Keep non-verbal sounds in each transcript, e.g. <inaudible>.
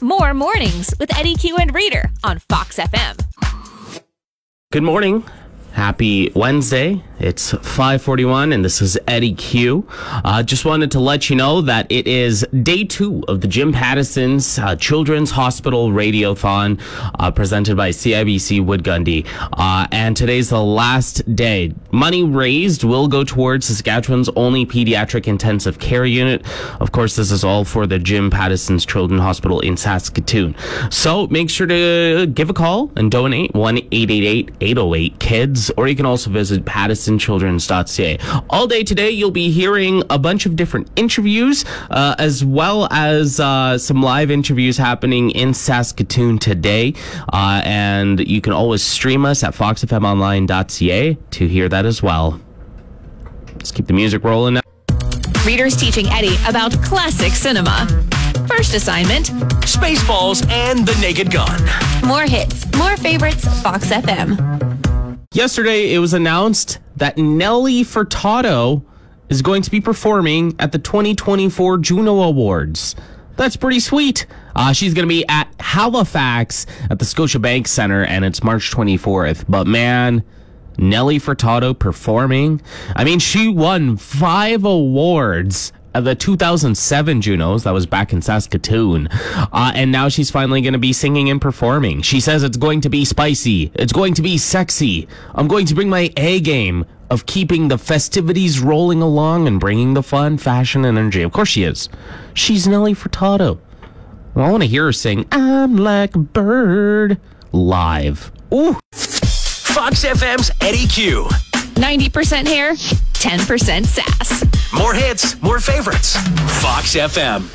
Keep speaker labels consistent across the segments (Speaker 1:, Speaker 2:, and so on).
Speaker 1: More mornings with Eddie Q and Reader on Fox FM.
Speaker 2: Good morning. Happy Wednesday. It's 541 and this is Eddie Q. Uh, just wanted to let you know that it is day two of the Jim Pattison's uh, Children's Hospital Radiothon uh, presented by CIBC Wood Gundy. Uh, and today's the last day. Money raised will go towards Saskatchewan's only pediatric intensive care unit. Of course, this is all for the Jim Pattison's Children's Hospital in Saskatoon. So make sure to give a call and donate 1 888 808 KIDS, or you can also visit pattisonchildrens.ca. All day today, you'll be hearing a bunch of different interviews, uh, as well as uh, some live interviews happening in Saskatoon today. Uh, and you can always stream us at foxfmonline.ca to hear that as well. Let's keep the music rolling now.
Speaker 1: Reader's teaching Eddie about classic cinema. First assignment
Speaker 3: Spaceballs and the Naked Gun.
Speaker 1: more hits, more favorites, Fox FM.
Speaker 2: Yesterday, it was announced that Nelly Furtado is going to be performing at the 2024 Juno Awards. That's pretty sweet. Uh, she's going to be at Halifax at the Scotiabank Center, and it's March 24th. But man, Nelly Furtado performing. I mean, she won five awards the 2007 Junos. That was back in Saskatoon. Uh, and now she's finally going to be singing and performing. She says it's going to be spicy. It's going to be sexy. I'm going to bring my A game of keeping the festivities rolling along and bringing the fun, fashion, and energy. Of course she is. She's Nelly Furtado. Well, I want to hear her sing I'm like a bird live. Ooh.
Speaker 3: Fox FM's Eddie Q.
Speaker 1: 90% hair, 10% sass.
Speaker 3: More hits, more favorites. Fox FM.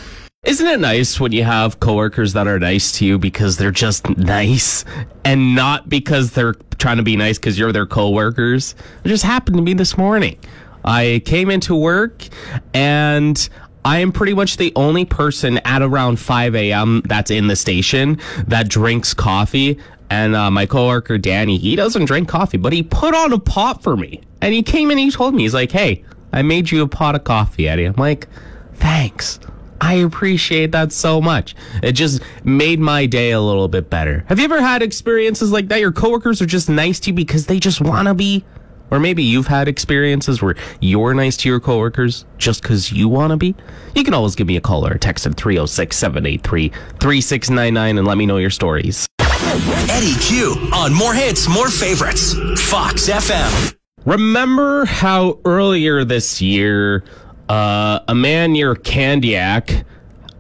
Speaker 2: Isn't it nice when you have coworkers that are nice to you because they're just nice and not because they're trying to be nice because you're their coworkers? It just happened to me this morning. I came into work and I am pretty much the only person at around 5 a.m. that's in the station that drinks coffee. And uh, my coworker Danny, he doesn't drink coffee, but he put on a pot for me. And he came and he told me, he's like, hey, I made you a pot of coffee, Eddie. I'm like, thanks. I appreciate that so much. It just made my day a little bit better. Have you ever had experiences like that? Your coworkers are just nice to you because they just want to be? Or maybe you've had experiences where you're nice to your coworkers just because you want to be? You can always give me a call or a text at 306 783 3699 and let me know your stories.
Speaker 3: Eddie Q on More Hits, More Favorites. Fox FM.
Speaker 2: Remember how earlier this year, uh, a man near Candiac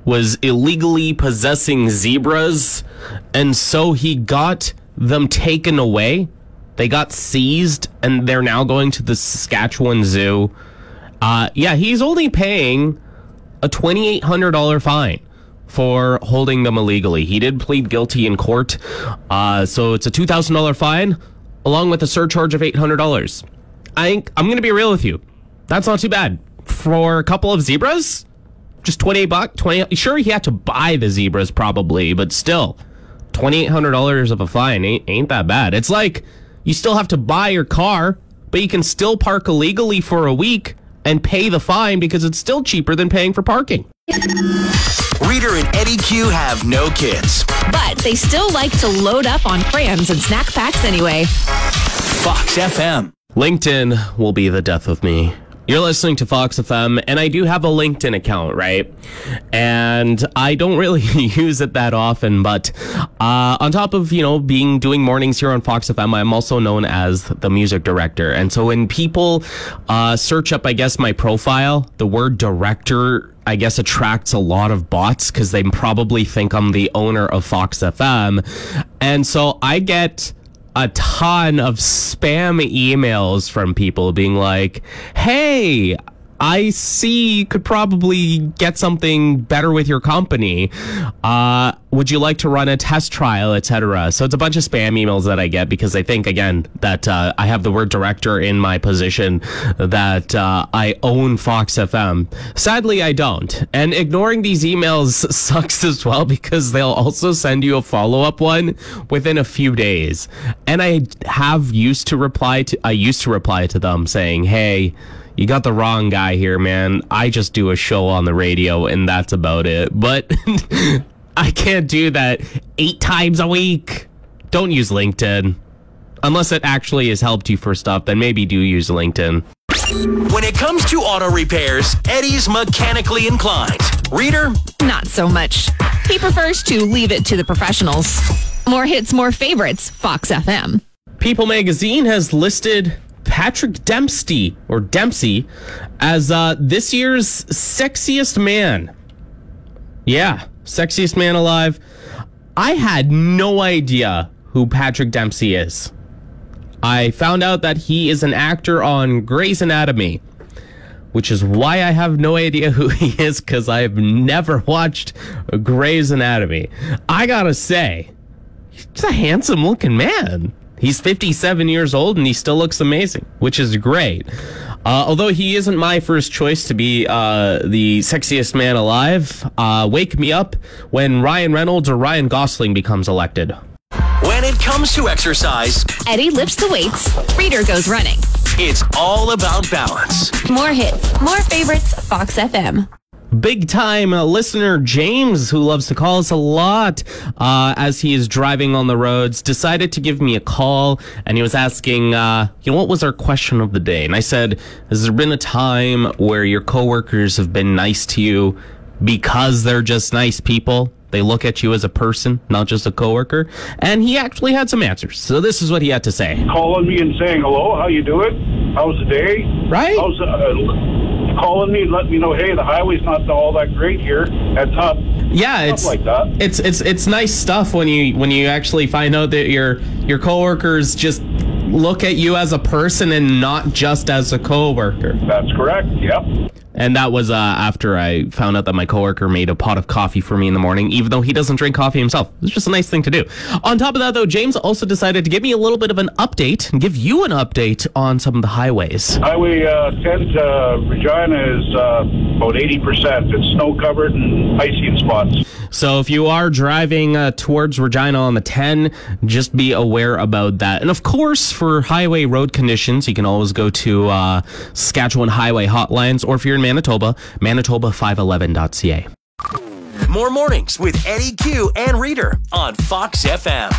Speaker 2: was illegally possessing zebras, and so he got them taken away? They got seized, and they're now going to the Saskatchewan Zoo. Uh, yeah, he's only paying a $2,800 fine for holding them illegally. He did plead guilty in court, uh, so it's a $2,000 fine along with a surcharge of $800. I think I'm going to be real with you. That's not too bad for a couple of zebras. Just 28 bucks, 20 Sure he had to buy the zebras probably, but still $2800 of a fine ain't ain't that bad. It's like you still have to buy your car, but you can still park illegally for a week and pay the fine because it's still cheaper than paying for parking.
Speaker 3: Reader and Eddie Q have no kids.
Speaker 1: But they still like to load up on crayons and snack packs anyway.
Speaker 3: Fox FM.
Speaker 2: LinkedIn will be the death of me. You're listening to Fox FM, and I do have a LinkedIn account, right? And I don't really <laughs> use it that often, but uh, on top of you know being doing mornings here on Fox FM, I'm also known as the music director. And so when people uh, search up, I guess my profile, the word director I guess attracts a lot of bots because they probably think I'm the owner of Fox FM. And so I get a ton of spam emails from people being like, hey, I see could probably get something better with your company. Uh, would you like to run a test trial, etc.? So it's a bunch of spam emails that I get because I think again that uh, I have the word director in my position that uh, I own Fox FM. Sadly, I don't. And ignoring these emails <laughs> sucks as well because they'll also send you a follow up one within a few days. And I have used to reply to I used to reply to them saying, "Hey." You got the wrong guy here, man. I just do a show on the radio and that's about it. But <laughs> I can't do that eight times a week. Don't use LinkedIn. Unless it actually has helped you for stuff, then maybe do use LinkedIn.
Speaker 3: When it comes to auto repairs, Eddie's mechanically inclined. Reader?
Speaker 1: Not so much. He prefers to leave it to the professionals. More hits, more favorites. Fox FM.
Speaker 2: People magazine has listed Patrick Dempsey or Dempsey as uh, this year's sexiest man. Yeah, sexiest man alive. I had no idea who Patrick Dempsey is. I found out that he is an actor on Grey's Anatomy, which is why I have no idea who <laughs> he is because I have never watched Grey's Anatomy. I gotta say, he's a handsome looking man. He's 57 years old and he still looks amazing, which is great. Uh, although he isn't my first choice to be uh, the sexiest man alive, uh, wake me up when Ryan Reynolds or Ryan Gosling becomes elected.
Speaker 3: When it comes to exercise,
Speaker 1: Eddie lifts the weights. Reader goes running.
Speaker 3: it's all about balance.
Speaker 1: More hits, more favorites. Fox FM.
Speaker 2: Big time uh, listener James, who loves to call us a lot uh, as he is driving on the roads, decided to give me a call and he was asking, uh, you know, what was our question of the day? And I said, Has there been a time where your coworkers have been nice to you because they're just nice people? They look at you as a person, not just a coworker. And he actually had some answers. So this is what he had to say.
Speaker 4: calling me and saying hello, how you doing? How's the day?
Speaker 2: Right?
Speaker 4: How's uh, calling me and letting me know, hey, the highway's not all that great here. That's up.
Speaker 2: Yeah, it's
Speaker 4: like that.
Speaker 2: It's it's it's nice stuff when you when you actually find out that your your coworkers just look at you as a person and not just as a coworker.
Speaker 4: That's correct. Yep.
Speaker 2: And that was uh, after I found out that my coworker made a pot of coffee for me in the morning, even though he doesn't drink coffee himself. It's just a nice thing to do. On top of that, though, James also decided to give me a little bit of an update and give you an update on some of the highways.
Speaker 4: Highway uh, 10 to Regina is uh, about 80%. It's snow covered and icy in spots.
Speaker 2: So if you are driving uh, towards Regina on the 10, just be aware about that. And of course, for highway road conditions, you can always go to uh, Saskatchewan Highway Hotlines, or if you're in Manitoba, manitoba511.ca.
Speaker 3: More mornings with Eddie Q and Reader on Fox FM.